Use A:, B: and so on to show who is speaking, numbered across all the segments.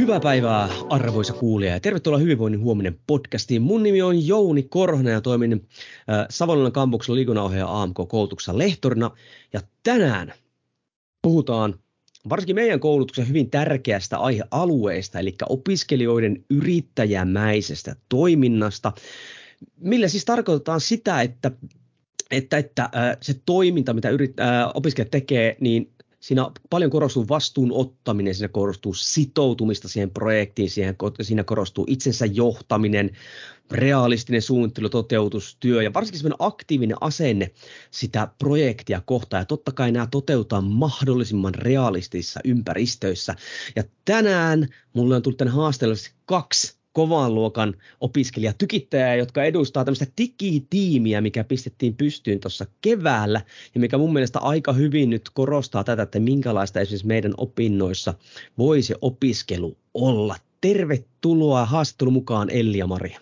A: Hyvää päivää arvoisa kuulija ja tervetuloa Hyvinvoinnin huominen podcastiin. Mun nimi on Jouni Korhonen ja toimin äh, Savonlinnan kampuksen liikunnanohjaaja AMK-koulutuksessa lehtorina. Ja tänään puhutaan varsinkin meidän koulutuksen hyvin tärkeästä aihealueesta, eli opiskelijoiden yrittäjämäisestä toiminnasta, millä siis tarkoitetaan sitä, että että, että äh, se toiminta, mitä yrit, äh, opiskelijat tekee, niin siinä paljon korostuu vastuun ottaminen, siinä korostuu sitoutumista siihen projektiin, siihen, siinä korostuu itsensä johtaminen, realistinen suunnittelu, toteutus, työ ja varsinkin semmoinen aktiivinen asenne sitä projektia kohtaan. Ja totta kai nämä toteutetaan mahdollisimman realistisissa ympäristöissä. Ja tänään mulle on tullut tämän haasteellisesti kaksi kovan luokan opiskelijatykittäjää, jotka edustaa tämmöistä digitiimiä, mikä pistettiin pystyyn tuossa keväällä ja mikä mun mielestä aika hyvin nyt korostaa tätä, että minkälaista esimerkiksi meidän opinnoissa voi se opiskelu olla. Tervetuloa haastattelun mukaan Elli ja Maria.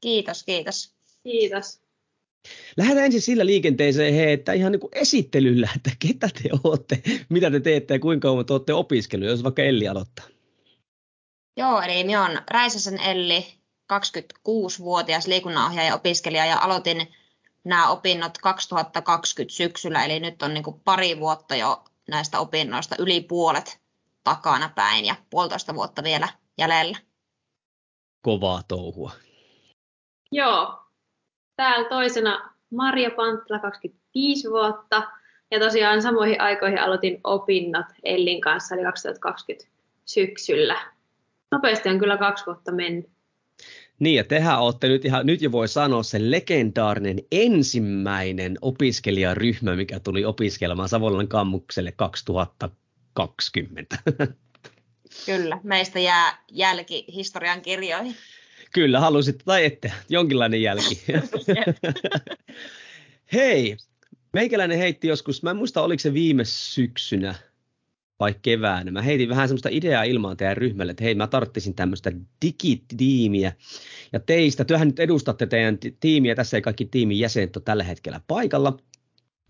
B: Kiitos, kiitos.
C: Kiitos.
A: Lähdetään ensin sillä liikenteeseen, he, että ihan niin kuin esittelyllä, että ketä te olette, mitä te teette ja kuinka kauan te olette opiskellut, jos vaikka Elli aloittaa.
B: Joo, eli minä olen Räisäsen Elli, 26-vuotias liikunnanohjaaja opiskelija ja aloitin nämä opinnot 2020 syksyllä, eli nyt on niin kuin pari vuotta jo näistä opinnoista yli puolet takana päin ja puolitoista vuotta vielä jäljellä.
A: Kovaa touhua.
C: Joo, täällä toisena Maria Panttila, 25 vuotta. Ja tosiaan samoihin aikoihin aloitin opinnot Ellin kanssa, eli 2020 syksyllä nopeasti on kyllä kaksi vuotta mennyt.
A: Niin, ja tehän olette nyt, ihan, nyt jo voi sanoa se legendaarinen ensimmäinen opiskelijaryhmä, mikä tuli opiskelemaan Savonlinnan kammukselle 2020.
B: Kyllä, meistä jää jälki historian kirjoihin.
A: Kyllä, halusit tai ette, jonkinlainen jälki. Hei, meikäläinen heitti joskus, mä en muista oliko se viime syksynä, vai keväänä. Mä heitin vähän semmoista ideaa ilmaan teidän ryhmälle, että hei mä tarttisin tämmöistä digitiimiä. Ja teistä, työhän nyt edustatte teidän tiimiä, tässä ei kaikki tiimin jäsenet ole tällä hetkellä paikalla.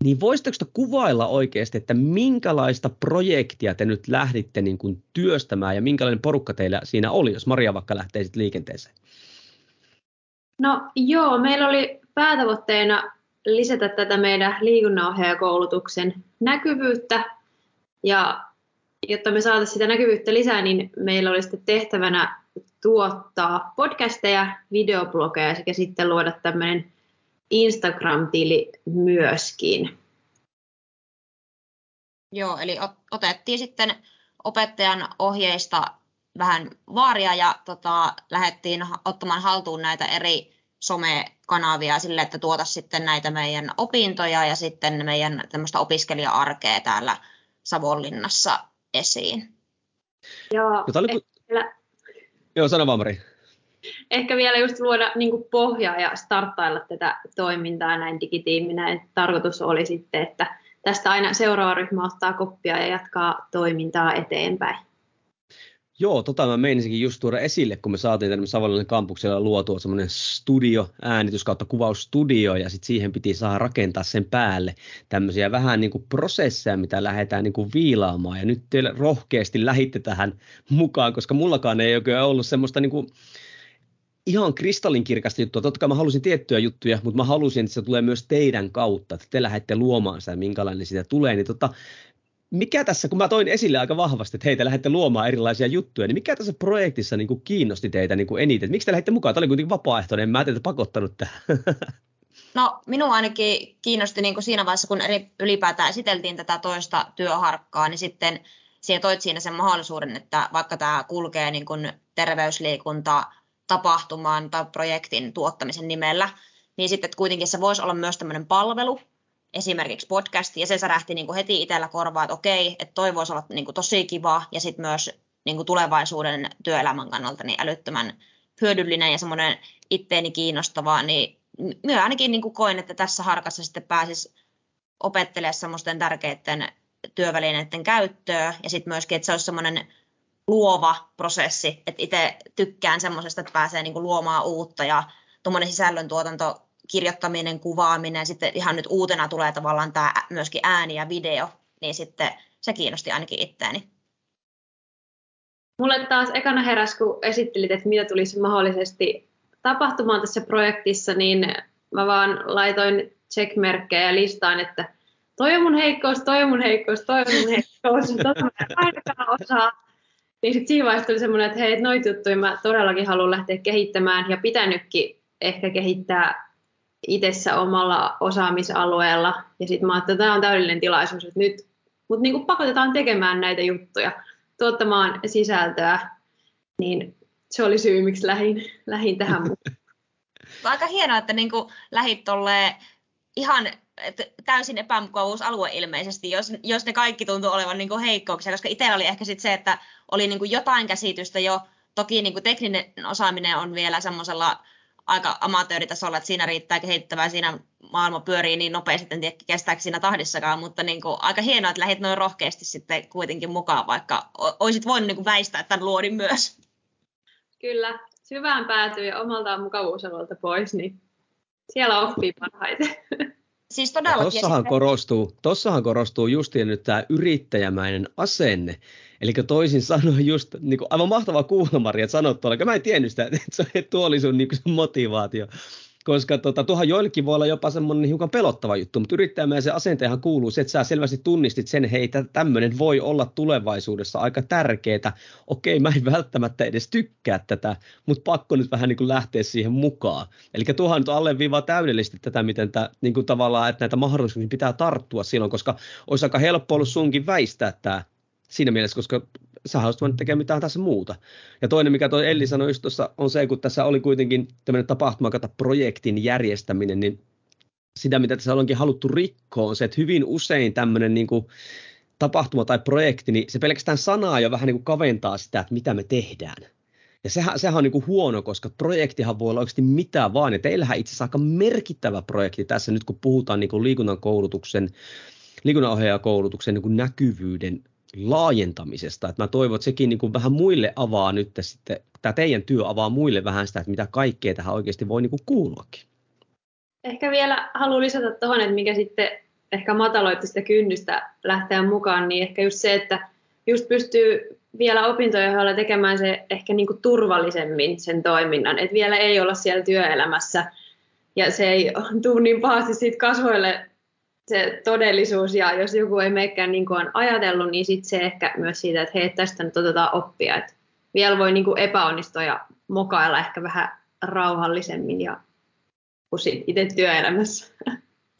A: Niin voisitteko te kuvailla oikeasti, että minkälaista projektia te nyt lähditte niin kuin työstämään ja minkälainen porukka teillä siinä oli, jos Maria vaikka lähtee sitten liikenteeseen?
C: No joo, meillä oli päätavoitteena lisätä tätä meidän liikunnanohjaajakoulutuksen näkyvyyttä ja jotta me saataisiin sitä näkyvyyttä lisää, niin meillä oli sitten tehtävänä tuottaa podcasteja, videoblogeja sekä sitten luoda tämmöinen Instagram-tili myöskin.
B: Joo, eli otettiin sitten opettajan ohjeista vähän vaaria ja tota, lähdettiin ottamaan haltuun näitä eri somekanavia sille, että tuota sitten näitä meidän opintoja ja sitten meidän tämmöistä opiskelija-arkea täällä Savonlinnassa esiin.
C: Joo,
A: oli... vielä... Joo sano vaan Mari.
C: Ehkä vielä just luoda niin pohjaa ja starttailla tätä toimintaa näin digitiiminä. Et tarkoitus oli sitten, että tästä aina seuraava ryhmä ottaa koppia ja jatkaa toimintaa eteenpäin.
A: Joo, tota mä meinisinkin just tuoda esille, kun me saatiin tänne Savonlinnan kampuksella luotua semmoinen studio, äänitys kautta kuvausstudio, ja sitten siihen piti saada rakentaa sen päälle tämmöisiä vähän niin kuin prosesseja, mitä lähdetään niin kuin viilaamaan, ja nyt teille rohkeasti lähitte tähän mukaan, koska mullakaan ei oikein ollut semmoista niin kuin, ihan kristallinkirkasta juttua. Totta kai mä halusin tiettyjä juttuja, mutta mä halusin, että se tulee myös teidän kautta, että te lähdette luomaan sitä, minkälainen siitä tulee. Niin tota, mikä tässä, kun mä toin esille aika vahvasti, että heitä lähdette luomaan erilaisia juttuja, niin mikä tässä projektissa niin kuin kiinnosti teitä niin kuin eniten? Miksi te lähditte mukaan? Tämä oli kuitenkin vapaaehtoinen, mä teitä pakottanut tähän.
B: No minua ainakin kiinnosti niin kuin siinä vaiheessa, kun ylipäätään esiteltiin tätä toista työharkkaa, niin sitten siihen toit siinä sen mahdollisuuden, että vaikka tämä kulkee niin kuin terveysliikunta tapahtumaan tai projektin tuottamisen nimellä, niin sitten kuitenkin se voisi olla myös tämmöinen palvelu, esimerkiksi podcasti, ja se särähti niin kuin heti itsellä korvaa, että okei, että toi voisi olla niin kuin tosi kiva, ja sitten myös niin kuin tulevaisuuden työelämän kannalta niin älyttömän hyödyllinen ja semmoinen itteeni kiinnostavaa, niin minä ainakin niin kuin koin, että tässä harkassa sitten pääsisi opettelemaan semmoisten tärkeiden työvälineiden käyttöä ja sitten myöskin, että se olisi semmoinen luova prosessi, että itse tykkään semmoisesta, että pääsee niin kuin luomaan uutta ja tuommoinen sisällöntuotanto, kirjoittaminen, kuvaaminen, sitten ihan nyt uutena tulee tavallaan tämä myöskin ääni ja video, niin sitten se kiinnosti ainakin itseäni.
C: Mulle taas ekana heräs, kun esittelit, että mitä tulisi mahdollisesti tapahtumaan tässä projektissa, niin mä vaan laitoin checkmerkkejä listaan, että toi on mun heikkous, toi on mun heikkous, toi on mun heikkous, tota mä en ainakaan osaa. Niin sitten siinä vaiheessa tuli semmoinen, että hei, noita juttuja mä todellakin haluan lähteä kehittämään ja pitänytkin ehkä kehittää itsessä omalla osaamisalueella. Ja sitten mä ajattelin, että tämä on täydellinen tilaisuus, että nyt mut niinku pakotetaan tekemään näitä juttuja, tuottamaan sisältöä, niin se oli syy, miksi lähin, lähin tähän mukaan.
B: Aika hienoa, että niinku lähit ihan täysin epämukavuusalue ilmeisesti, jos, jos ne kaikki tuntuu olevan niin heikkouksia, koska itsellä oli ehkä sit se, että oli niin jotain käsitystä jo, toki niin tekninen osaaminen on vielä semmoisella aika amatööritasolla, että siinä riittää kehittävää, siinä maailma pyörii niin nopeasti, en tiedä kestääkö siinä tahdissakaan, mutta niin kuin, aika hienoa, että lähdit noin rohkeasti sitten kuitenkin mukaan, vaikka olisit voinut niin kuin väistää tämän luodin myös.
C: Kyllä, syvään päätyy ja omalta mukavuusalueelta pois, niin siellä oppii parhaiten.
B: Siis todellakin.
A: Tossahan, sitten... korostuu, tossahan korostuu justiin nyt tämä yrittäjämäinen asenne. Eli toisin sanoen just, niin kuin, aivan mahtavaa kuulla Maria, että sanot tuolla, mä en tiennyt sitä, että tuo oli sun, niin kuin, sun motivaatio koska tota, tuohon joillekin voi olla jopa semmoinen hiukan pelottava juttu, mutta yrittäjämään se asenteenhan kuuluu se, että sä selvästi tunnistit sen, hei, tämmöinen voi olla tulevaisuudessa aika tärkeää. Okei, mä en välttämättä edes tykkää tätä, mutta pakko nyt vähän niin kuin lähteä siihen mukaan. Eli tuohan nyt alleviivaa täydellisesti tätä, miten tämä, niin kuin tavallaan, että näitä mahdollisuuksia pitää tarttua silloin, koska olisi aika helppo ollut sunkin väistää tämä siinä mielessä, koska sä haluaisit voinut tekemään mitään tässä muuta. Ja toinen, mikä toi Elli sanoi just tuossa, on se, kun tässä oli kuitenkin tämmöinen tapahtumakata projektin järjestäminen, niin sitä, mitä tässä onkin haluttu rikkoa, on se, että hyvin usein tämmöinen niin tapahtuma tai projekti, niin se pelkästään sanaa jo vähän niin kuin kaventaa sitä, että mitä me tehdään. Ja sehän, sehän on niin kuin huono, koska projektihan voi olla oikeasti mitä vaan. Ja teillähän itse asiassa aika merkittävä projekti tässä nyt, kun puhutaan niin kuin liikunnan koulutuksen, liikunnanohjaajakoulutuksen niin kuin näkyvyyden laajentamisesta. Että mä toivon, että sekin niin kuin vähän muille avaa nyt sitten, tämä teidän työ avaa muille vähän sitä, että mitä kaikkea tähän oikeasti voi niin kuin kuuluakin.
C: Ehkä vielä haluan lisätä tuohon, että mikä sitten ehkä mataloitti sitä kynnystä lähteä mukaan, niin ehkä just se, että just pystyy vielä opintojen tekemään se ehkä niin kuin turvallisemmin sen toiminnan, että vielä ei olla siellä työelämässä ja se ei tule niin pahasti siitä kasvoille se todellisuus ja jos joku ei meikään niin kuin on ajatellut, niin sitten se ehkä myös siitä, että hei, tästä nyt otetaan oppia. Että vielä voi niin kuin epäonnistua ja mokailla ehkä vähän rauhallisemmin ja kuin itse työelämässä.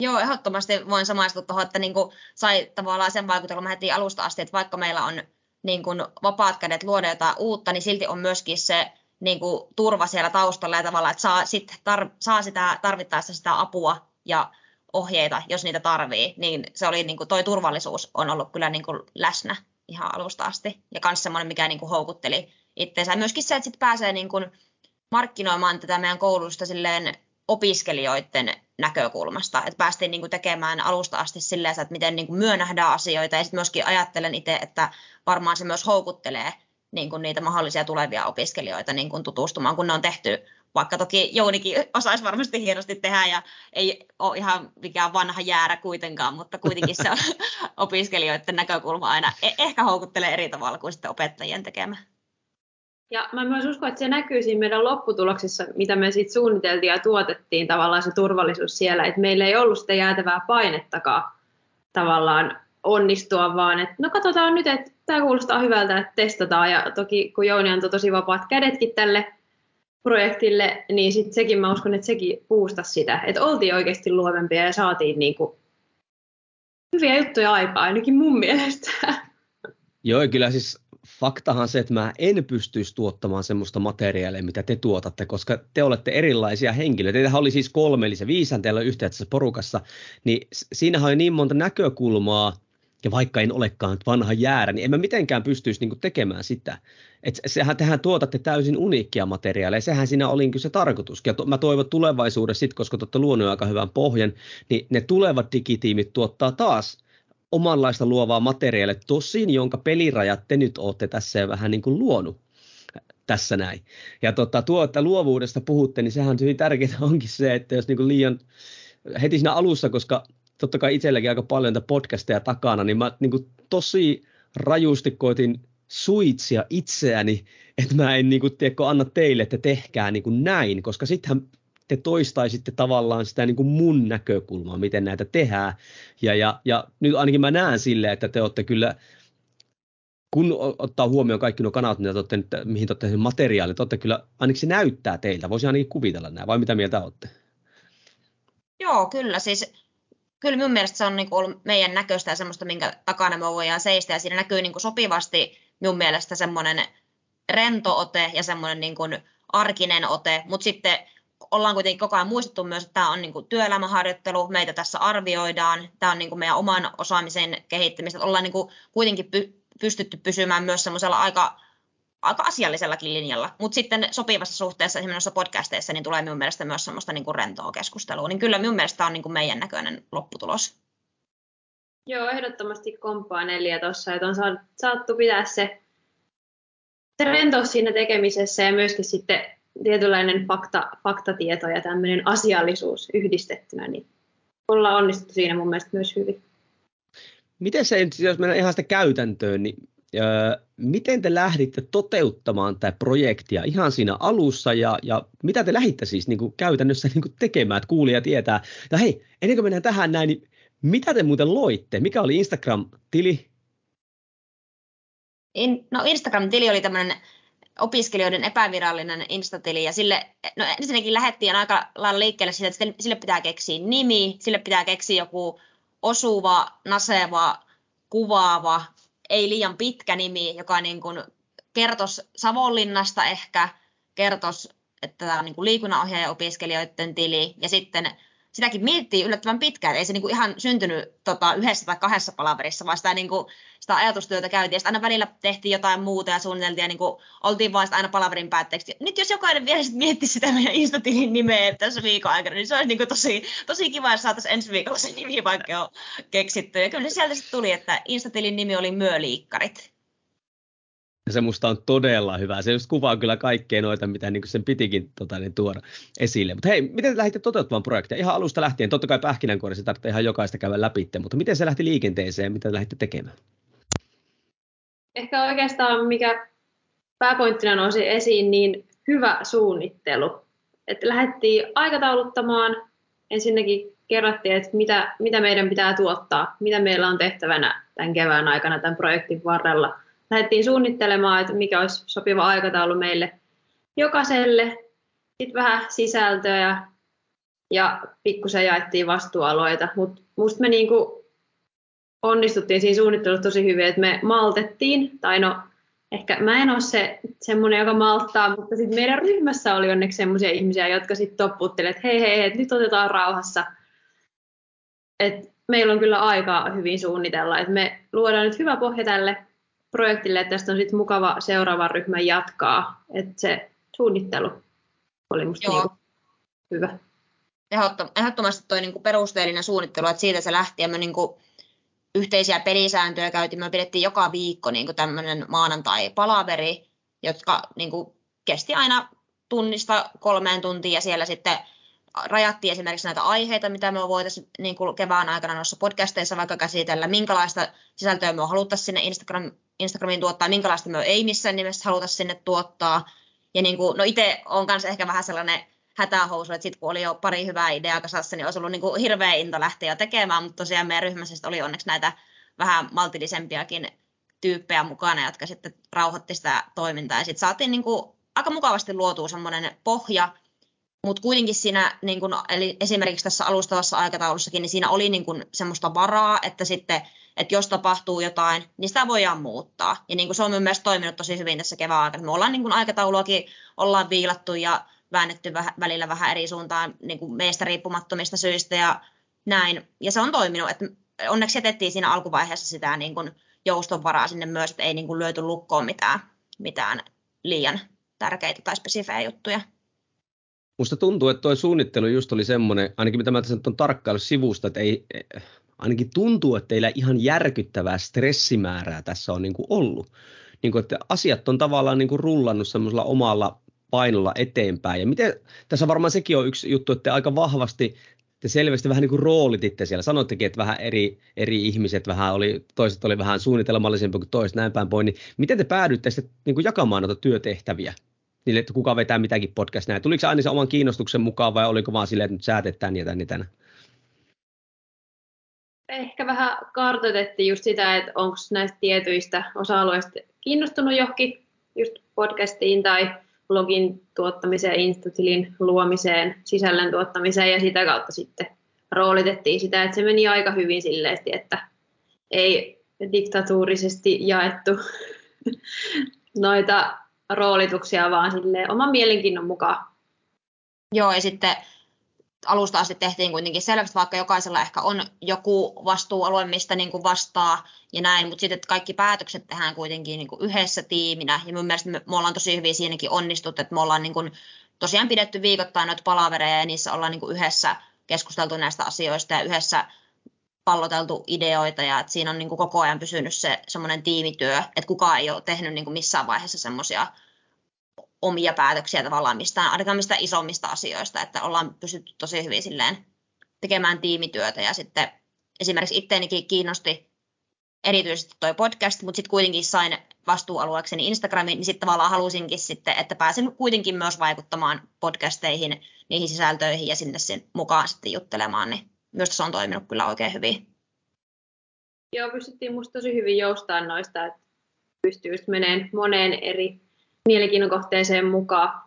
B: Joo, ehdottomasti voin samaistua tuohon, että niin kuin sai tavallaan sen vaikutelman heti alusta asti, että vaikka meillä on niin kuin vapaat kädet luoda jotain uutta, niin silti on myöskin se niin kuin turva siellä taustalla ja tavallaan, että saa, sit tar- saa sitä tarvittaessa sitä apua ja ohjeita, jos niitä tarvii, niin se oli niin kuin, toi turvallisuus on ollut kyllä niin kuin läsnä ihan alusta asti. Ja myös semmoinen, mikä niin kuin houkutteli itseensä. Myöskin se, että sit pääsee niin kuin markkinoimaan tätä meidän koulusta silleen opiskelijoiden näkökulmasta, että päästiin niin kuin tekemään alusta asti silleen, että miten niin kuin myö nähdään asioita, ja sitten myöskin ajattelen itse, että varmaan se myös houkuttelee niin kuin niitä mahdollisia tulevia opiskelijoita niin kuin tutustumaan, kun ne on tehty vaikka toki Jounikin osaisi varmasti hienosti tehdä ja ei ole ihan mikään vanha jäärä kuitenkaan, mutta kuitenkin se on opiskelijoiden näkökulma aina e- ehkä houkuttelee eri tavalla kuin sitten opettajien tekemä.
C: Ja mä myös uskon, että se näkyy siinä meidän lopputuloksissa, mitä me sitten suunniteltiin ja tuotettiin tavallaan se turvallisuus siellä, että meillä ei ollut sitä jäätävää painettakaan tavallaan onnistua, vaan että no katsotaan nyt, että tämä kuulostaa hyvältä, että testataan. Ja toki kun Jouni antoi tosi vapaat kädetkin tälle projektille, niin sit sekin mä uskon, että sekin puustasi sitä, että oltiin oikeasti luovempia ja saatiin niinku hyviä juttuja aikaa, ainakin mun mielestä.
A: Joo, kyllä siis faktahan se, että mä en pystyisi tuottamaan semmoista materiaalia, mitä te tuotatte, koska te olette erilaisia henkilöitä. Teitä oli siis kolme, eli se viisän teillä yhteydessä porukassa, niin siinähän on niin monta näkökulmaa, ja vaikka en olekaan vanha jäärä, niin en mä mitenkään pystyisi niin tekemään sitä. Et sehän tehän tuotatte täysin uniikkia materiaaleja, sehän siinä oli se tarkoitus. Ja to, mä toivon tulevaisuudessa, sit, koska olette luonut aika hyvän pohjan, niin ne tulevat digitiimit tuottaa taas omanlaista luovaa materiaalia, tosin jonka pelirajat te nyt olette tässä vähän niin kuin luonut tässä näin. Ja tota, tuo, että luovuudesta puhutte, niin sehän hyvin tärkeää onkin se, että jos niin liian heti siinä alussa, koska totta kai itselläkin aika paljon tätä podcasteja takana, niin mä niin kuin tosi rajusti koitin suitsia itseäni, että mä en niin kuin, tiedätkö, anna teille, että tehkää niin kuin näin, koska sittenhän te toistaisitte tavallaan sitä niin kuin mun näkökulmaa, miten näitä tehdään. Ja, ja, ja nyt ainakin mä näen sille, että te olette kyllä, kun ottaa huomioon kaikki nuo kanavat, mitä te olette, mihin te olette sen materiaalit, olette kyllä, ainakin se näyttää teiltä, voisi ainakin kuvitella nämä, vai mitä mieltä olette?
B: Joo, kyllä. Siis kyllä minun mielestä se on niin kuin ollut meidän näköistä ja semmoista, minkä takana me voidaan seistä. Ja siinä näkyy niin kuin sopivasti minun mielestä semmoinen rento ote ja semmoinen niin kuin arkinen ote. Mutta sitten ollaan kuitenkin koko ajan muistettu myös, että tämä on niin kuin työelämäharjoittelu, meitä tässä arvioidaan, tämä on niin kuin meidän oman osaamisen kehittämistä. Ollaan niin kuin kuitenkin py- pystytty pysymään myös semmoisella aika aika asiallisellakin linjalla. Mutta sitten sopivassa suhteessa esimerkiksi podcasteissa niin tulee minun mielestä myös semmoista niin kuin rentoa keskustelua. Niin kyllä minun mielestä on niin kuin meidän näköinen lopputulos.
C: Joo, ehdottomasti komppaan neljä tuossa, että on saattu pitää se, se rentous siinä tekemisessä ja myöskin sitten tietynlainen fakta, faktatieto ja tämmöinen asiallisuus yhdistettynä, niin ollaan onnistuttu siinä mun mielestä myös hyvin.
A: Miten se, jos mennään ihan sitä käytäntöön, niin miten te lähditte toteuttamaan tätä projektia ihan siinä alussa ja, ja mitä te lähditte siis niin kuin käytännössä niin kuin tekemään, että kuulija tietää. Ja hei, ennen kuin mennään tähän näin, niin mitä te muuten loitte? Mikä oli Instagram-tili?
B: In, no Instagram-tili oli tämmöinen opiskelijoiden epävirallinen instatili ja sille, no ensinnäkin lähdettiin aika lailla liikkeelle siitä, että sille pitää keksiä nimi, sille pitää keksiä joku osuva, naseva, kuvaava ei liian pitkä nimi, joka niin kuin kertoisi Savonlinnasta ehkä, kertoisi, että tämä on niin liikunnanohjaaja-opiskelijoiden tili, ja sitten sitäkin miettii yllättävän pitkään, ei se niinku ihan syntynyt tota, yhdessä tai kahdessa palaverissa, vaan sitä, niinku, sitä ajatustyötä käytiin. Sitten aina välillä tehtiin jotain muuta ja suunniteltiin ja niinku, oltiin vain aina palaverin päätteeksi. Nyt jos jokainen vielä sit miettisi sitä meidän Instatilin nimeä tässä viikon aikana, niin se olisi niinku tosi, tosi kiva, jos saataisiin ensi viikolla se nimi vaikka jo keksitty. Ja kyllä se sieltä sitten tuli, että Instatilin nimi oli Myöliikkarit.
A: Se musta on todella hyvä. Se just kuvaa kyllä kaikkea noita, mitä niin sen pitikin tota, niin tuoda esille. Mutta hei, miten te lähditte toteuttamaan projektia? Ihan alusta lähtien, totta kai pähkinänkuoressa tarvitsee ihan jokaista käydä läpi, mutta miten se lähti liikenteeseen, mitä te lähditte tekemään?
C: Ehkä oikeastaan mikä pääpointtina nousi esiin, niin hyvä suunnittelu. Että lähdettiin aikatauluttamaan, ensinnäkin kerrottiin, että mitä, mitä meidän pitää tuottaa, mitä meillä on tehtävänä tämän kevään aikana tämän projektin varrella – lähdettiin suunnittelemaan, että mikä olisi sopiva aikataulu meille jokaiselle. Sitten vähän sisältöä ja, ja pikkusen jaettiin vastuualoita, mutta musta me niinku onnistuttiin siinä suunnittelussa tosi hyvin, että me maltettiin, tai no ehkä mä en ole se semmoinen, joka malttaa, mutta sitten meidän ryhmässä oli onneksi semmoisia ihmisiä, jotka sitten topputtelivat, että hei hei, hei nyt otetaan rauhassa. Et meillä on kyllä aikaa hyvin suunnitella, että me luodaan nyt hyvä pohja tälle projektille, että tästä on sitten mukava seuraavan ryhmän jatkaa. Että se suunnittelu oli musta niinku hyvä.
B: Ehdottomasti tuo niinku perusteellinen suunnittelu, että siitä se lähti ja me niinku yhteisiä pelisääntöjä käytiin. Me pidettiin joka viikko niinku tämmöinen maanantai-palaveri, jotka niinku kesti aina tunnista kolmeen tuntiin ja siellä sitten rajattiin esimerkiksi näitä aiheita, mitä me voitaisiin niin kuin kevään aikana noissa podcasteissa vaikka käsitellä, minkälaista sisältöä me haluttaisiin sinne Instagram, Instagramiin tuottaa, minkälaista me ei missään nimessä haluta sinne tuottaa. Ja niin kuin, no itse on kanssa ehkä vähän sellainen hätähousu, että sitten kun oli jo pari hyvää ideaa kasassa, niin olisi ollut niin kuin hirveä into lähteä jo tekemään, mutta tosiaan meidän ryhmässä oli onneksi näitä vähän maltillisempiakin tyyppejä mukana, jotka sitten rauhoitti sitä toimintaa. Ja sitten saatiin niin kuin aika mukavasti luotua semmoinen pohja, mutta kuitenkin siinä, niin kun, eli esimerkiksi tässä alustavassa aikataulussakin, niin siinä oli niin kun semmoista varaa, että sitten, että jos tapahtuu jotain, niin sitä voidaan muuttaa. Ja niin kun se on myös toiminut tosi hyvin tässä kevään aikana. Me ollaan niin kun aikatauluakin ollaan viilattu ja väännetty väh, välillä vähän eri suuntaan niin kun meistä riippumattomista syistä ja näin. Ja se on toiminut, että onneksi jätettiin siinä alkuvaiheessa sitä niin kuin joustonvaraa sinne myös, että ei niin kuin löyty lukkoon mitään, mitään liian tärkeitä tai spesifejä juttuja.
A: Musta tuntuu, että tuo suunnittelu just oli semmoinen, ainakin mitä mä tässä nyt on tarkkailu sivusta, että ei, ainakin tuntuu, että teillä ihan järkyttävää stressimäärää tässä on niin kuin ollut. Niin kuin, että asiat on tavallaan niin kuin rullannut semmoisella omalla painolla eteenpäin. Ja miten, tässä varmaan sekin on yksi juttu, että aika vahvasti te selvästi vähän niin kuin roolititte siellä. Sanoittekin, että vähän eri, eri ihmiset, vähän oli, toiset oli vähän suunnitelmallisempia kuin toiset, näin päin poin. Niin miten te päädyitte sitten niin kuin jakamaan noita työtehtäviä? Niille, että kuka vetää mitäkin podcast näin. Tuliko se aina se oman kiinnostuksen mukaan vai oliko vaan silleen, että nyt sä teet tän ja?
C: Ehkä vähän kartoitettiin just sitä, että onko näistä tietyistä osa-alueista kiinnostunut johonkin just podcastiin tai blogin tuottamiseen, Instatilin luomiseen, sisällön tuottamiseen ja sitä kautta sitten roolitettiin sitä, että se meni aika hyvin silleesti, että ei diktatuurisesti jaettu noita roolituksia, vaan sille oman mielenkiinnon mukaan.
B: Joo, ja sitten alusta asti tehtiin kuitenkin selvästi, vaikka jokaisella ehkä on joku vastuualue, mistä niin kuin vastaa ja näin, mutta sitten kaikki päätökset tehdään kuitenkin niin kuin yhdessä tiiminä. Ja mun mielestä me, me ollaan tosi hyvin siinäkin onnistuttu, että me ollaan niin kuin tosiaan pidetty viikoittain noita palavereja ja niissä ollaan niin kuin yhdessä keskusteltu näistä asioista ja yhdessä palloteltu ideoita ja että siinä on niin kuin koko ajan pysynyt se semmoinen tiimityö, että kukaan ei ole tehnyt niin kuin missään vaiheessa semmoisia omia päätöksiä tavallaan mistään, ainakaan mistään isommista asioista, että ollaan pystytty tosi hyvin silleen tekemään tiimityötä ja sitten esimerkiksi itteenikin kiinnosti erityisesti toi podcast, mutta sitten kuitenkin sain vastuualueekseni Instagramin, niin sitten tavallaan halusinkin sitten, että pääsen kuitenkin myös vaikuttamaan podcasteihin, niihin sisältöihin ja sinne sen mukaan sitten juttelemaan, niin myös se on toiminut kyllä oikein hyvin.
C: Joo, pystyttiin musta tosi hyvin joustaa noista, että pystyy just meneen moneen eri mielenkiinnon kohteeseen mukaan.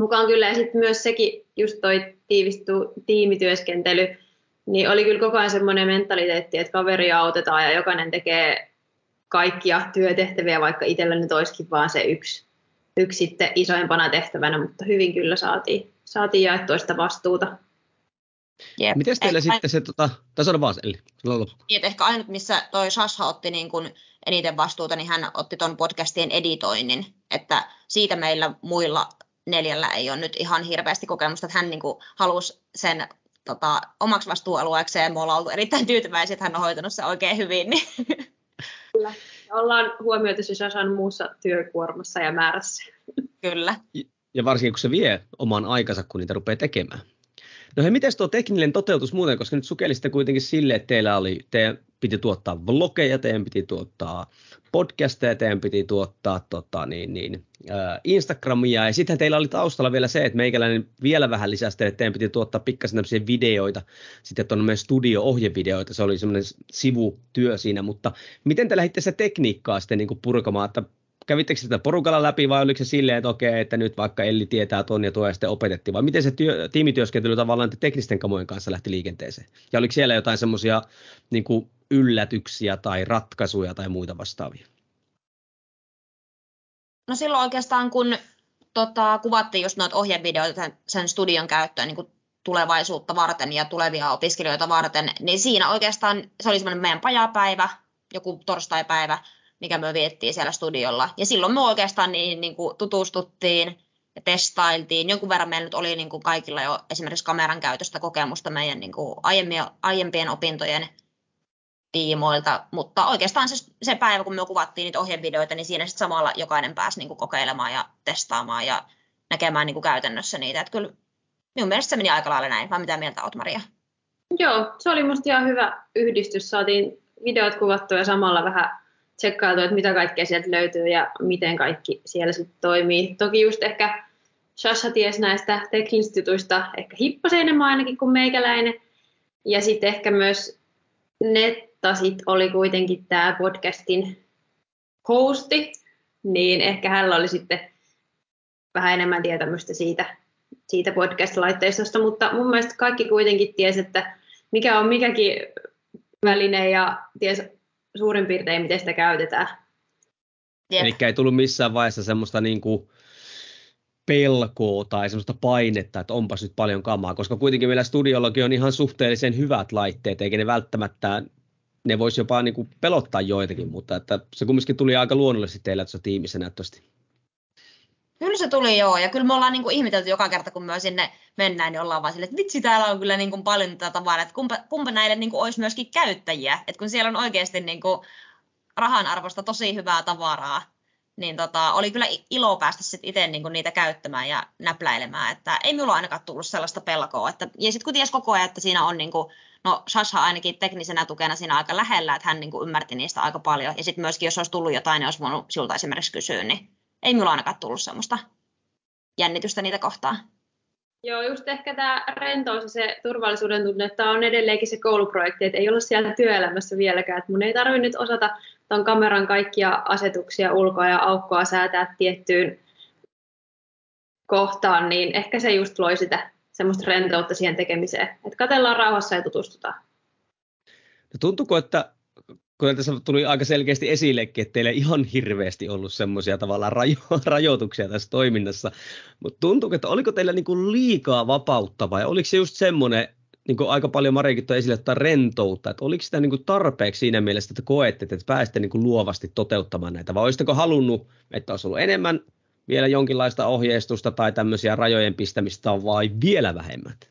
C: Mukaan kyllä ja sitten myös sekin, just toi tiivistu tiimityöskentely, niin oli kyllä koko ajan semmoinen mentaliteetti, että kaveria autetaan ja jokainen tekee kaikkia työtehtäviä, vaikka itsellä nyt olisikin vaan se yksi, yksi sitten isoimpana tehtävänä, mutta hyvin kyllä saatiin, saatiin jaettua sitä vastuuta.
A: Yep. Miten teillä Ei, sitten se, tota, tässä on vaan Elli,
B: niin, ehkä ainut, missä toi Sasha otti niin kuin eniten vastuuta, niin hän otti tuon podcastien editoinnin, että siitä meillä muilla neljällä ei ole nyt ihan hirveästi kokemusta, että hän niin kuin halusi sen tota, omaksi vastuualueekseen, me ollaan ollut erittäin tyytyväisiä, että hän on hoitanut se oikein hyvin. Niin.
C: Kyllä, ollaan huomioitu se Sasan muussa työkuormassa ja määrässä.
B: Kyllä.
A: Ja varsinkin kun se vie oman aikansa, kun niitä rupeaa tekemään. No hei, miten tuo tekninen toteutus muuten, koska nyt sukelisitte kuitenkin sille, että teillä oli, teidän piti tuottaa vlogeja, teidän piti tuottaa podcasteja, teidän piti tuottaa tota, niin, niin, äh, Instagramia, ja sitten teillä oli taustalla vielä se, että meikäläinen vielä vähän lisäsi että teidän piti tuottaa pikkasen tämmöisiä videoita, sitten tuonne meidän studio-ohjevideoita, se oli semmoinen sivutyö siinä, mutta miten te lähditte se tekniikkaa sitten niin purkamaan, että kävittekö sitä porukalla läpi vai oliko se silleen, että okei, että nyt vaikka Elli tietää ton ja tuo ja sitten opetettiin, vai miten se työ, tiimityöskentely tavallaan teknisten kamojen kanssa lähti liikenteeseen? Ja oliko siellä jotain semmoisia niin yllätyksiä tai ratkaisuja tai muita vastaavia?
B: No silloin oikeastaan, kun tota, kuvattiin just noita ohjevideoita sen studion käyttöön niin tulevaisuutta varten ja tulevia opiskelijoita varten, niin siinä oikeastaan se oli semmoinen meidän pajapäivä, joku torstaipäivä, mikä me viettiin siellä studiolla. Ja silloin me oikeastaan niin, niin kuin tutustuttiin ja testailtiin. Jonkun verran meillä nyt oli niin kuin kaikilla jo esimerkiksi kameran käytöstä kokemusta meidän niin kuin aiempien, aiempien opintojen tiimoilta, mutta oikeastaan se, se päivä, kun me kuvattiin niitä ohjevideoita, niin siinä sitten samalla jokainen pääsi niin kuin kokeilemaan ja testaamaan ja näkemään niin kuin käytännössä niitä. Että kyllä minun mielestä se meni aika lailla näin, vai mitä mieltä olet Maria?
C: Joo, se oli musta ihan hyvä yhdistys. Saatiin videot kuvattua ja samalla vähän tsekkailtu, että mitä kaikkea sieltä löytyy ja miten kaikki siellä sitten toimii. Toki just ehkä Shasha ties näistä teknisistä jutuista ehkä hippasen enemmän ainakin kuin meikäläinen. Ja sitten ehkä myös Netta sit oli kuitenkin tämä podcastin hosti, niin ehkä hänellä oli sitten vähän enemmän tietämystä siitä, siitä podcast-laitteistosta, mutta mun mielestä kaikki kuitenkin tiesi, että mikä on mikäkin väline ja ties suurin piirtein, miten sitä käytetään.
A: Yep. Eli ei tullut missään vaiheessa semmoista niin kuin, pelkoa tai semmoista painetta, että onpas nyt paljon kamaa, koska kuitenkin meillä studiollakin on ihan suhteellisen hyvät laitteet, eikä ne välttämättä, ne voisi jopa niin kuin pelottaa joitakin, mutta että se kumminkin tuli aika luonnollisesti teillä tuossa tiimissä näyttävästi.
B: Kyllä se tuli joo, ja kyllä me ollaan niin kuin ihmetelty joka kerta, kun me sinne mennään, niin ollaan vaan silleen, että vitsi, täällä on kyllä niin kuin paljon tätä tavaraa, että kumpa, kumpa näille niin kuin olisi myöskin käyttäjiä, että kun siellä on oikeasti niin kuin rahan arvosta tosi hyvää tavaraa, niin tota, oli kyllä ilo päästä sit itse niinku niitä käyttämään ja näpläilemään, että ei minulla ainakaan tullut sellaista pelkoa. Että, ja sitten kun ties koko ajan, että siinä on, niinku, no Sasha ainakin teknisenä tukena siinä aika lähellä, että hän niinku ymmärti niistä aika paljon. Ja sitten myöskin, jos olisi tullut jotain, niin olisi voinut sinulta esimerkiksi kysyä, niin ei minulla ainakaan tullut semmoista jännitystä niitä kohtaan.
C: Joo, just ehkä tämä rentous ja se turvallisuuden tunne, että on edelleenkin se kouluprojekti, että ei olla siellä työelämässä vieläkään, että mun ei tarvitse nyt osata tuon kameran kaikkia asetuksia ulkoa ja aukkoa säätää tiettyyn kohtaan, niin ehkä se just loi sitä semmoista rentoutta siihen tekemiseen, että katellaan rauhassa ja tutustutaan.
A: No tuntuuko, että kun tässä tuli aika selkeästi esillekin, että teillä ei ihan hirveästi ollut semmoisia tavallaan rajo- rajoituksia tässä toiminnassa, mutta tuntuuko, että oliko teillä niinku liikaa vapautta vai oliko se just semmoinen, niin kuin aika paljon Mariakin toi esille, että rentoutta, että oliko sitä niin kuin tarpeeksi siinä mielessä, että koette, että pääsitte niin kuin luovasti toteuttamaan näitä, vai olisitteko halunnut, että olisi ollut enemmän vielä jonkinlaista ohjeistusta tai tämmöisiä rajojen pistämistä vai vielä vähemmät?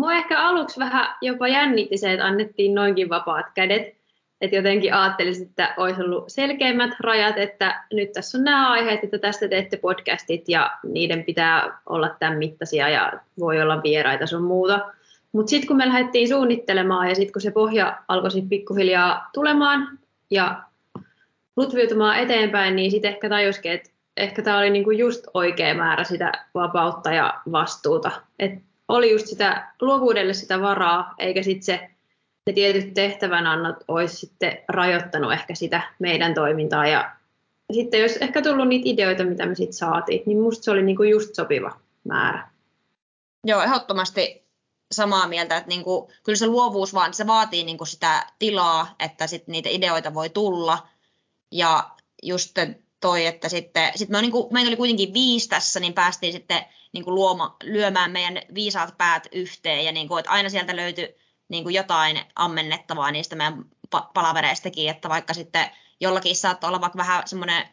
C: Mua ehkä aluksi vähän jopa jännitti se, että annettiin noinkin vapaat kädet, että jotenkin ajattelisin, että olisi ollut selkeimmät rajat, että nyt tässä on nämä aiheet, että tästä teette podcastit ja niiden pitää olla tämän mittaisia ja voi olla vieraita sun muuta. Mutta sitten kun me lähdettiin suunnittelemaan ja sitten kun se pohja alkoi pikkuhiljaa tulemaan ja lutviutumaan eteenpäin, niin sitten ehkä tajuskin, että ehkä tämä oli niinku just oikea määrä sitä vapautta ja vastuuta. Et oli just sitä luovuudelle sitä varaa, eikä sitten se ne tietyt tehtävänannot olisi sitten rajoittanut ehkä sitä meidän toimintaa. Ja sitten jos ehkä tullut niitä ideoita, mitä me sitten saatiin, niin musta se oli niinku just sopiva määrä.
B: Joo, ehdottomasti samaa mieltä, että niinku, kyllä se luovuus vaan, se vaatii niinku sitä tilaa, että sit niitä ideoita voi tulla. Ja just toi, että sitten sit me niinku, meitä oli kuitenkin viisi tässä, niin päästiin sitten niinku luoma, lyömään meidän viisaat päät yhteen. Ja niinku, että aina sieltä löytyi niin kuin jotain ammennettavaa niistä meidän palavereistakin, että vaikka sitten jollakin saattaa olla vaikka vähän semmoinen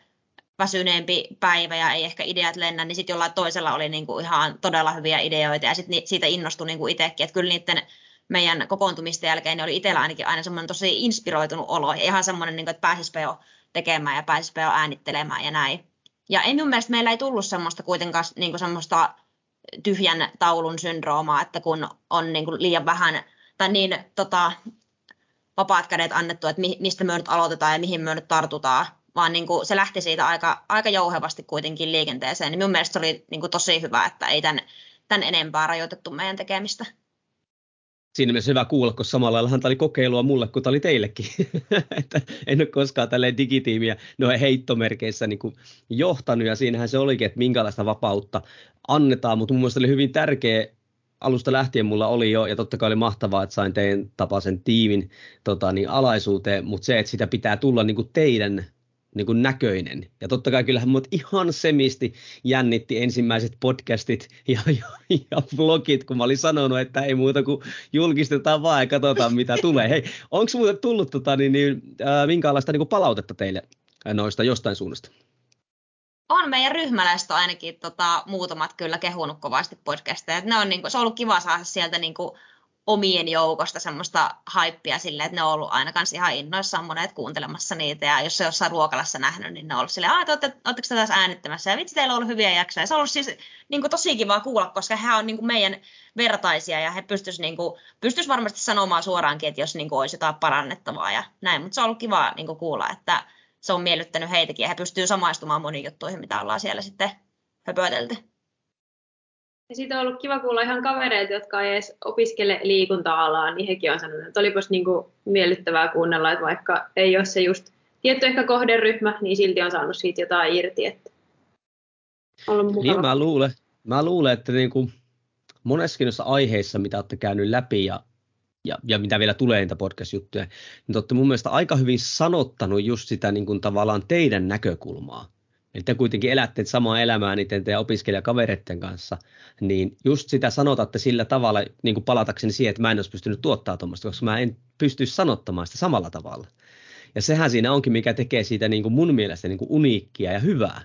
B: väsyneempi päivä ja ei ehkä ideat lennä, niin sitten jollain toisella oli niin kuin ihan todella hyviä ideoita ja sitten siitä innostui niin kuin itsekin, että kyllä niiden meidän kokoontumisten jälkeen niin oli itsellä ainakin aina semmoinen tosi inspiroitunut olo ja ihan semmoinen, niin kuin, että pääsispä jo tekemään ja pääsispä jo äänittelemään ja näin. Ja ei minun mielestä meillä ei tullut semmoista kuitenkaan niin kuin semmoista tyhjän taulun syndroomaa, että kun on niin kuin liian vähän tai niin tota, vapaat kädet annettu, että mi, mistä me nyt aloitetaan ja mihin me nyt tartutaan, vaan niin kuin se lähti siitä aika, aika jouhevasti kuitenkin liikenteeseen. Niin minun mielestä se oli niin kuin tosi hyvä, että ei tämän, tämän enempää rajoitettu meidän tekemistä.
A: Siinä mielessä hyvä kuulla, koska samalla lailla tämä oli kokeilua mulle kuin tämä oli teillekin. että en ole koskaan tälleen digitiimiä noin heittomerkeissä niin kuin johtanut ja siinähän se olikin, että minkälaista vapautta annetaan, mutta mun mielestä oli hyvin tärkeä alusta lähtien mulla oli jo, ja totta kai oli mahtavaa, että sain teidän tapaisen tiimin tota, niin alaisuuteen, mutta se, että sitä pitää tulla niin kuin teidän niin kuin näköinen. Ja totta kai kyllähän mut ihan semisti jännitti ensimmäiset podcastit ja, ja, ja vlogit, kun mä olin sanonut, että ei muuta kuin julkistetaan vaan ja katsotaan mitä tulee. Hei, onko muuten tullut tota, niin, niin, äh, minkäänlaista niin kuin palautetta teille noista jostain suunnasta?
B: on meidän ryhmäläistä ainakin tota, muutamat kyllä kehunut kovasti podcasteja. ne on, niin kuin, se on ollut kiva saada sieltä niin kuin, omien joukosta semmoista haippia silleen, että ne on ollut aina kanssa ihan innoissaan monet kuuntelemassa niitä. Ja jos se jossain ruokalassa nähnyt, niin ne on ollut silleen, että oletteko te tässä äänittämässä? Ja vitsi, teillä on ollut hyviä jaksoja. Se on ollut siis niin kuin, tosi kiva kuulla, koska he on niin kuin, meidän vertaisia ja he pystyisivät niin pystyis varmasti sanomaan suoraankin, että jos niin kuin, olisi jotain parannettavaa ja näin. Mutta se on ollut kiva niin kuin, kuulla, että se on miellyttänyt heitäkin ja he pystyvät samaistumaan moniin juttuihin, mitä ollaan siellä sitten höpötelty.
C: Ja siitä on ollut kiva kuulla ihan kavereita, jotka ei edes opiskele liikunta-alaa, niin hekin on sanonut, että olipas niin kuin miellyttävää kuunnella, että vaikka ei ole se just tietty ehkä kohderyhmä, niin silti on saanut siitä jotain irti. Että
A: Niin mä luulen, mä luulen että niin kuin monessakin noissa aiheissa, mitä olette käynyt läpi ja ja, ja mitä vielä tulee niitä podcast-juttuja, niin te olette mun mielestä aika hyvin sanottanut just sitä niin kuin tavallaan teidän näkökulmaa. Eli te kuitenkin elätte samaa elämää niiden teidän opiskelijakavereiden kanssa, niin just sitä sanotatte sillä tavalla, niin kuin palatakseni siihen, että mä en olisi pystynyt tuottaa tuommoista, koska mä en pysty sanottamaan sitä samalla tavalla. Ja sehän siinä onkin, mikä tekee siitä niin kuin mun mielestä niin kuin uniikkia ja hyvää.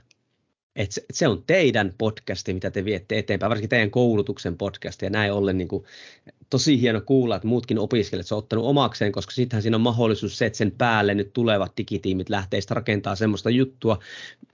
A: Et se, se on teidän podcasti, mitä te viette eteenpäin, varsinkin teidän koulutuksen podcasti, ja näin ollen niin kuin, tosi hieno kuulla, että muutkin opiskelijat on ottanut omakseen, koska sittenhän siinä on mahdollisuus se, että sen päälle nyt tulevat digitiimit lähtee rakentaa semmoista juttua,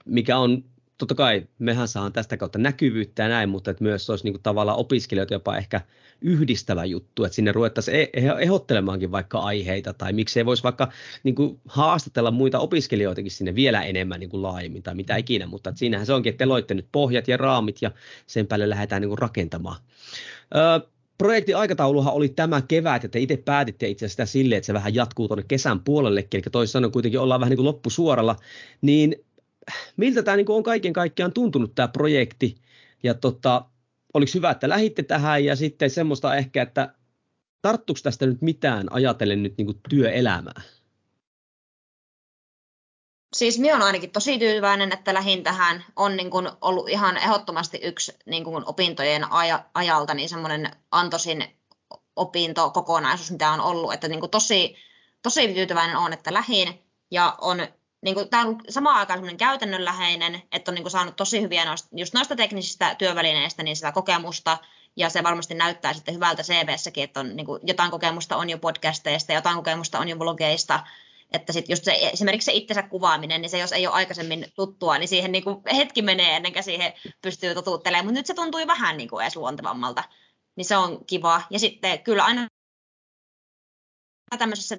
A: mikä on totta kai mehän saamme tästä kautta näkyvyyttä ja näin, mutta että myös olisi niin kuin tavallaan opiskelijoita jopa ehkä yhdistävä juttu, että sinne ruvettaisiin e-, ehdottelemaankin vaikka aiheita tai miksei voisi vaikka niin kuin haastatella muita opiskelijoitakin sinne vielä enemmän niin kuin laajemmin tai mitä ikinä, mutta että siinähän se onkin, että te loitte nyt pohjat ja raamit ja sen päälle lähdetään niin kuin rakentamaan. Öö, projektin aikatauluhan oli tämä kevät, että itse päätitte itse asiassa sitä silleen, että se vähän jatkuu tuonne kesän puolellekin, eli toisin sanoen kuitenkin ollaan vähän niin kuin loppusuoralla, niin miltä tämä niin on kaiken kaikkiaan tuntunut tämä projekti? Ja tota, oliko hyvä, että lähitte tähän ja sitten semmoista ehkä, että tarttuiko tästä nyt mitään ajatellen nyt niin työelämää?
B: Siis minä olen ainakin tosi tyytyväinen, että lähin tähän. On niin kuin ollut ihan ehdottomasti yksi niin kuin opintojen aja, ajalta niin semmoinen antoisin opintokokonaisuus, mitä on ollut, että niin kuin tosi, tosi tyytyväinen on, että lähin ja on niin kuin, tämä on samaan aikaan semmoinen käytännönläheinen, että on niin kuin, saanut tosi hyviä noista, just noista teknisistä työvälineistä niin sitä kokemusta, ja se varmasti näyttää sitten hyvältä CVssäkin, että on, niin kuin, jotain kokemusta on jo podcasteista, jotain kokemusta on jo vlogeista, että sitten just se, esimerkiksi se itsensä kuvaaminen, niin se jos ei ole aikaisemmin tuttua, niin siihen niin kuin hetki menee ennen kuin siihen pystyy totuuttelemaan, mutta nyt se tuntui vähän niin kuin edes luontevammalta, niin se on kiva. Ja sitten kyllä aina tämmöisessä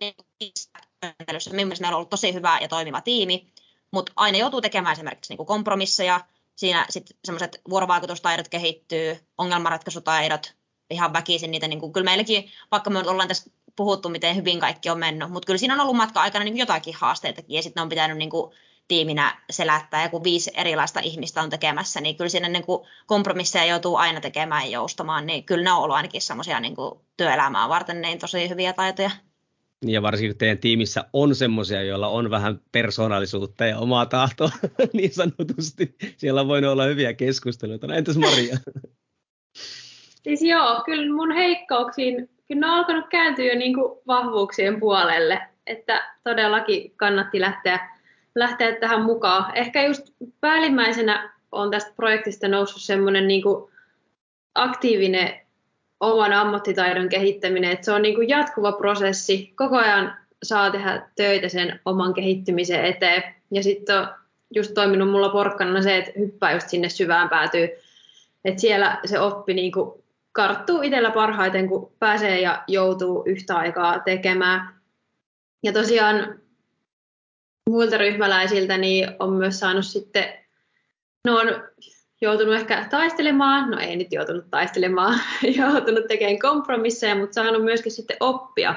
B: työskentelyssä minun mielestä meillä on ollut tosi hyvä ja toimiva tiimi, mutta aina joutuu tekemään esimerkiksi niin kuin kompromisseja, siinä sitten semmoiset vuorovaikutustaidot kehittyy, ongelmanratkaisutaidot, ihan väkisin niitä, niin kuin, kyllä meilläkin, vaikka me ollaan tässä puhuttu, miten hyvin kaikki on mennyt, mutta kyllä siinä on ollut matka aikana niin jotakin haasteitakin, ja sitten on pitänyt niin kuin, tiiminä selättää, ja kun viisi erilaista ihmistä on tekemässä, niin kyllä siinä niin kuin kompromisseja joutuu aina tekemään ja joustamaan, niin kyllä ne on ollut ainakin semmoisia niin työelämää varten niin tosi hyviä taitoja.
A: Ja varsinkin teidän tiimissä on semmoisia, joilla on vähän persoonallisuutta ja omaa tahtoa niin sanotusti. Siellä voinut olla hyviä keskusteluita. No, entäs Maria?
C: Siis joo, kyllä mun heikkouksiin, kyllä ne on alkanut kääntyä jo niin kuin vahvuuksien puolelle. Että todellakin kannatti lähteä, lähteä tähän mukaan. Ehkä just päällimmäisenä on tästä projektista noussut semmoinen niin aktiivinen oman ammattitaidon kehittäminen, että se on niin kuin jatkuva prosessi. Koko ajan saa tehdä töitä sen oman kehittymisen eteen. Ja sitten on just toiminut mulla porkkana se, että hyppää just sinne syvään päätyy. Että siellä se oppi niin kuin karttuu itsellä parhaiten, kun pääsee ja joutuu yhtä aikaa tekemään. Ja tosiaan muilta ryhmäläisiltä niin on myös saanut sitten, no on joutunut ehkä taistelemaan, no ei nyt joutunut taistelemaan, joutunut tekemään kompromisseja, mutta saanut myöskin sitten oppia,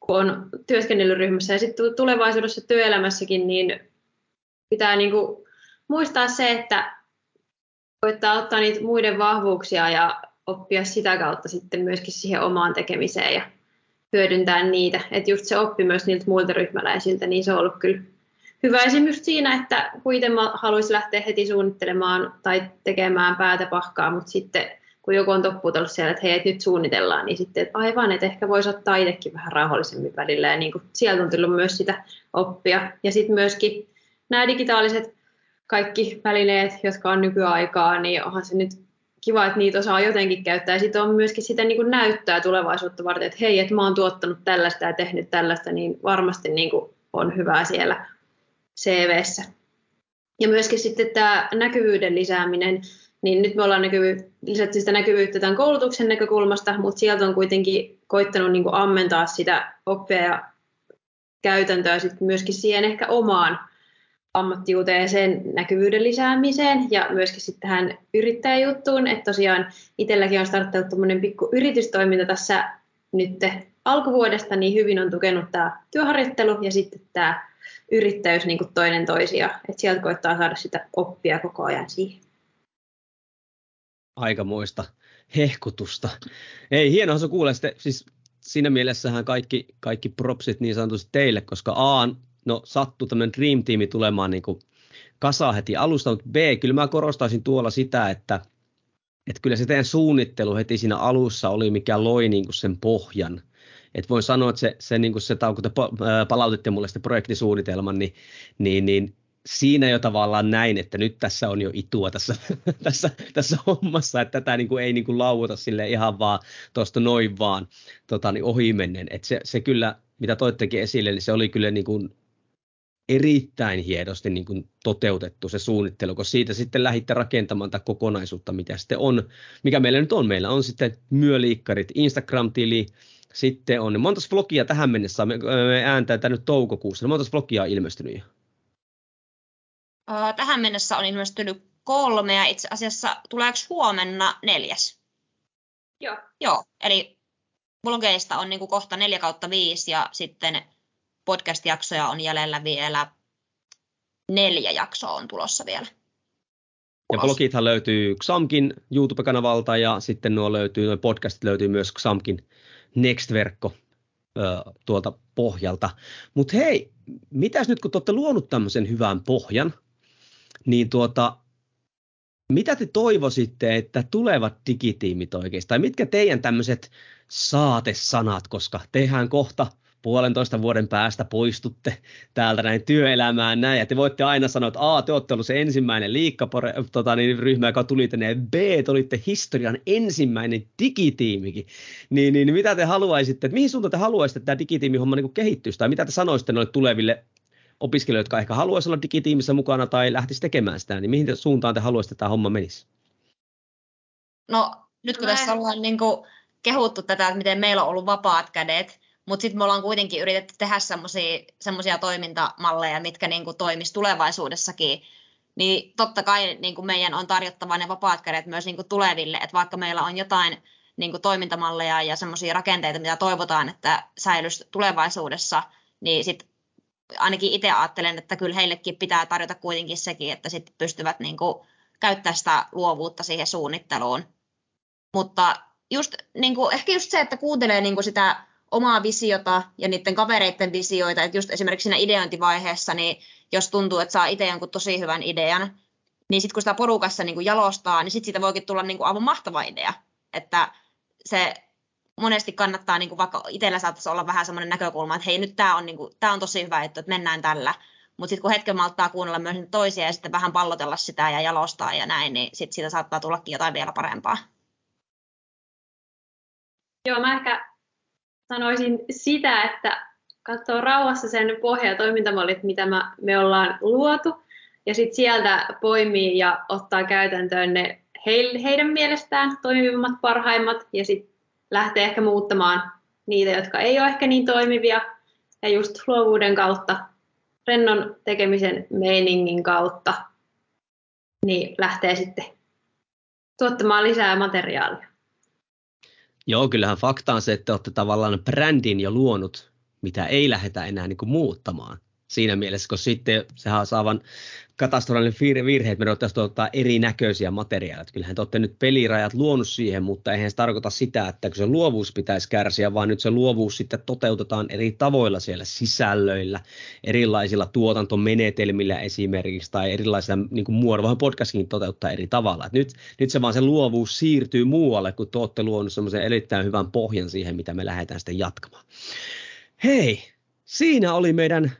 C: kun on työskennellyryhmässä ja sitten tulevaisuudessa työelämässäkin, niin pitää niinku muistaa se, että koittaa ottaa niitä muiden vahvuuksia ja oppia sitä kautta sitten myöskin siihen omaan tekemiseen ja hyödyntää niitä. Että just se oppi myös niiltä muilta ryhmäläisiltä, niin se on ollut kyllä hyvä esimerkiksi siinä, että kuitenkin haluaisi lähteä heti suunnittelemaan tai tekemään päätä pahkaa, mutta sitten kun joku on toppuutellut siellä, että hei, et nyt suunnitellaan, niin sitten että aivan, että ehkä voisi ottaa itsekin vähän rauhallisemmin välillä. Ja niin kuin sieltä on tullut myös sitä oppia. Ja sitten myöskin nämä digitaaliset kaikki välineet, jotka on nykyaikaa, niin onhan se nyt kiva, että niitä osaa jotenkin käyttää. Ja sitten on myöskin sitä niin kuin näyttää tulevaisuutta varten, että hei, että mä oon tuottanut tällaista ja tehnyt tällaista, niin varmasti niin kuin on hyvää siellä CVssä. Ja myöskin sitten tämä näkyvyyden lisääminen, niin nyt me ollaan näkyvy, lisätty sitä näkyvyyttä tämän koulutuksen näkökulmasta, mutta sieltä on kuitenkin koittanut niin kuin ammentaa sitä oppia ja käytäntöä sitten myöskin siihen ehkä omaan ammattiuteen sen näkyvyyden lisäämiseen ja myöskin sitten tähän yrittäjäjuttuun, että tosiaan itselläkin on starttanut tämmöinen pikku yritystoiminta tässä nyt alkuvuodesta, niin hyvin on tukenut tämä työharjoittelu ja sitten tämä yrittäjyys niin toinen toisia. Että sieltä koittaa saada sitä oppia koko ajan siihen.
A: Aikamoista hehkutusta. Ei, hienoa se kuulee sitten, siis siinä mielessähän kaikki, kaikki propsit niin sanotusti teille, koska A, no sattuu tämmöinen Dream Teami tulemaan niin kuin kasaan heti alusta, mutta B, kyllä mä korostaisin tuolla sitä, että, että kyllä se teidän suunnittelu heti siinä alussa oli, mikä loi niin kuin sen pohjan. Et voin sanoa, että se, se, niin kuin se kun te palautitte mulle sitten projektisuunnitelman, niin, niin, niin siinä jo tavallaan näin, että nyt tässä on jo itua tässä, tässä, tässä hommassa, että tätä niin kuin ei niin kuin lauota sille ihan vaan tuosta noin vaan tota, niin ohimennen. Että se, se kyllä, mitä toittekin esille, niin se oli kyllä niin kuin erittäin hienosti niin kuin toteutettu se suunnittelu, kun siitä sitten lähditte rakentamaan tätä kokonaisuutta, mitä sitten on, mikä meillä nyt on. Meillä on sitten myöliikkarit, Instagram-tili, sitten on monta vlogia tähän mennessä, me, me ääntää tämä nyt toukokuussa, monta vlogia on ilmestynyt jo?
B: tähän mennessä on ilmestynyt kolme ja itse asiassa tuleeko huomenna neljäs?
C: Joo.
B: Joo, eli blogeista on niin kuin kohta 4 kautta 5 ja sitten podcast-jaksoja on jäljellä vielä neljä jaksoa on tulossa vielä.
A: Ja blogithan löytyy Xamkin YouTube-kanavalta ja sitten nuo löytyy, nuo podcastit löytyy myös Xamkin Next-verkko tuolta pohjalta. Mutta hei, mitäs nyt kun te olette luonut tämmöisen hyvän pohjan, niin tuota, mitä te toivoisitte, että tulevat digitiimit oikeastaan, mitkä teidän tämmöiset saatesanat, koska tehän kohta puolentoista vuoden päästä poistutte täältä näin työelämään näin, ja te voitte aina sanoa, että A, te olette ollut se ensimmäinen liikkapore, tota, niin, ryhmä, joka tuli tänne, ja B, te olitte historian ensimmäinen digitiimikin, niin, niin mitä te haluaisitte, että mihin suuntaan te haluaisitte, että tämä digitiimihomma niin kehittyisi, tai mitä te sanoisitte noille tuleville opiskelijoille, jotka ehkä haluaisi olla digitiimissä mukana tai lähtisi tekemään sitä, niin mihin suuntaan te haluaisitte, että tämä homma menisi?
B: No nyt kun tässä ollaan niin kuin kehuttu tätä, että miten meillä on ollut vapaat kädet, mutta sitten me ollaan kuitenkin yritetty tehdä semmoisia toimintamalleja, mitkä niin kuin toimis tulevaisuudessakin, niin totta kai niin kuin meidän on tarjottava ne vapaat kädet myös niin kuin tuleville, että vaikka meillä on jotain niin kuin toimintamalleja ja semmoisia rakenteita, mitä toivotaan, että säilyisi tulevaisuudessa, niin sitten ainakin itse ajattelen, että kyllä heillekin pitää tarjota kuitenkin sekin, että sitten pystyvät niin kuin käyttää sitä luovuutta siihen suunnitteluun. Mutta just, niin kuin, ehkä just se, että kuuntelee niin kuin sitä omaa visiota ja niiden kavereiden visioita, että just esimerkiksi siinä ideointivaiheessa, niin jos tuntuu, että saa itse jonkun tosi hyvän idean, niin sitten kun sitä porukassa niin kuin jalostaa, niin sitten siitä voikin tulla niin kuin aivan mahtava idea. Että se monesti kannattaa, niin kuin vaikka itsellä saattaisi olla vähän semmoinen näkökulma, että hei nyt tämä on, niin kuin, on tosi hyvä juttu, että mennään tällä. Mutta sitten kun hetken malttaa kuunnella myös toisia ja sitten vähän pallotella sitä ja jalostaa ja näin, niin sitten siitä saattaa tullakin jotain vielä parempaa.
C: Joo, mä ehkä sanoisin sitä, että katsoo rauhassa sen pohja- ja toimintamallit, mitä me ollaan luotu, ja sitten sieltä poimii ja ottaa käytäntöön ne heidän mielestään toimivimmat, parhaimmat, ja sitten lähtee ehkä muuttamaan niitä, jotka ei ole ehkä niin toimivia, ja just luovuuden kautta, rennon tekemisen meiningin kautta, niin lähtee sitten tuottamaan lisää materiaalia.
A: Joo, kyllähän fakta on se, että olette tavallaan brändin jo luonut, mitä ei lähdetä enää niin kuin muuttamaan. Siinä mielessä, koska sitten sehän saa aivan katastrofaalinen virhe, että me ruvettaisiin ottaa erinäköisiä materiaaleja. Kyllähän te olette nyt pelirajat luonut siihen, mutta eihän se tarkoita sitä, että se luovuus pitäisi kärsiä, vaan nyt se luovuus sitten toteutetaan eri tavoilla siellä sisällöillä, erilaisilla tuotantomenetelmillä esimerkiksi tai erilaisilla niin kuin muodolla. podcastkin toteuttaa eri tavalla. Et nyt, nyt se vaan se luovuus siirtyy muualle, kun te olette luonut semmoisen erittäin hyvän pohjan siihen, mitä me lähdetään sitten jatkamaan. Hei, siinä oli meidän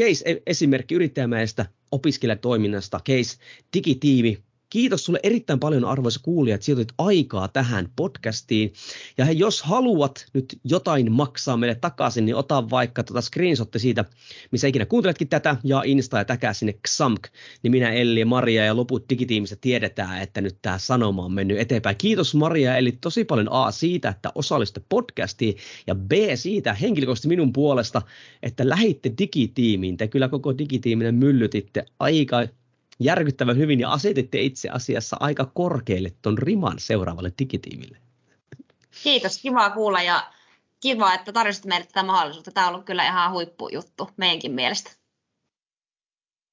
A: case-esimerkki yrittäjämäestä opiskelijatoiminnasta, case digitiimi Kiitos sulle erittäin paljon arvoisa kuulija, että sijoitit aikaa tähän podcastiin. Ja he, jos haluat nyt jotain maksaa meille takaisin, niin ota vaikka tota screenshotti siitä, missä ikinä kuunteletkin tätä, ja Insta ja täkää sinne XAMK, niin minä Elli, Maria ja loput digitiimistä tiedetään, että nyt tämä sanoma on mennyt eteenpäin. Kiitos Maria eli tosi paljon A siitä, että osallistutte podcastiin, ja B siitä henkilökohtaisesti minun puolesta, että lähitte digitiimiin. Te kyllä koko digitiiminen myllytitte aika järkyttävän hyvin ja asetitte itse asiassa aika korkealle ton riman seuraavalle digitiimille.
B: Kiitos, kiva kuulla ja kiva, että tarjosit meille tätä mahdollisuutta. Tämä on ollut kyllä ihan huippujuttu meidänkin mielestä.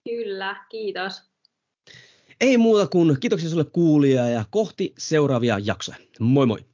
C: Kyllä, kiitos.
A: Ei muuta kuin kiitoksia sulle kuulija ja kohti seuraavia jaksoja. Moi moi!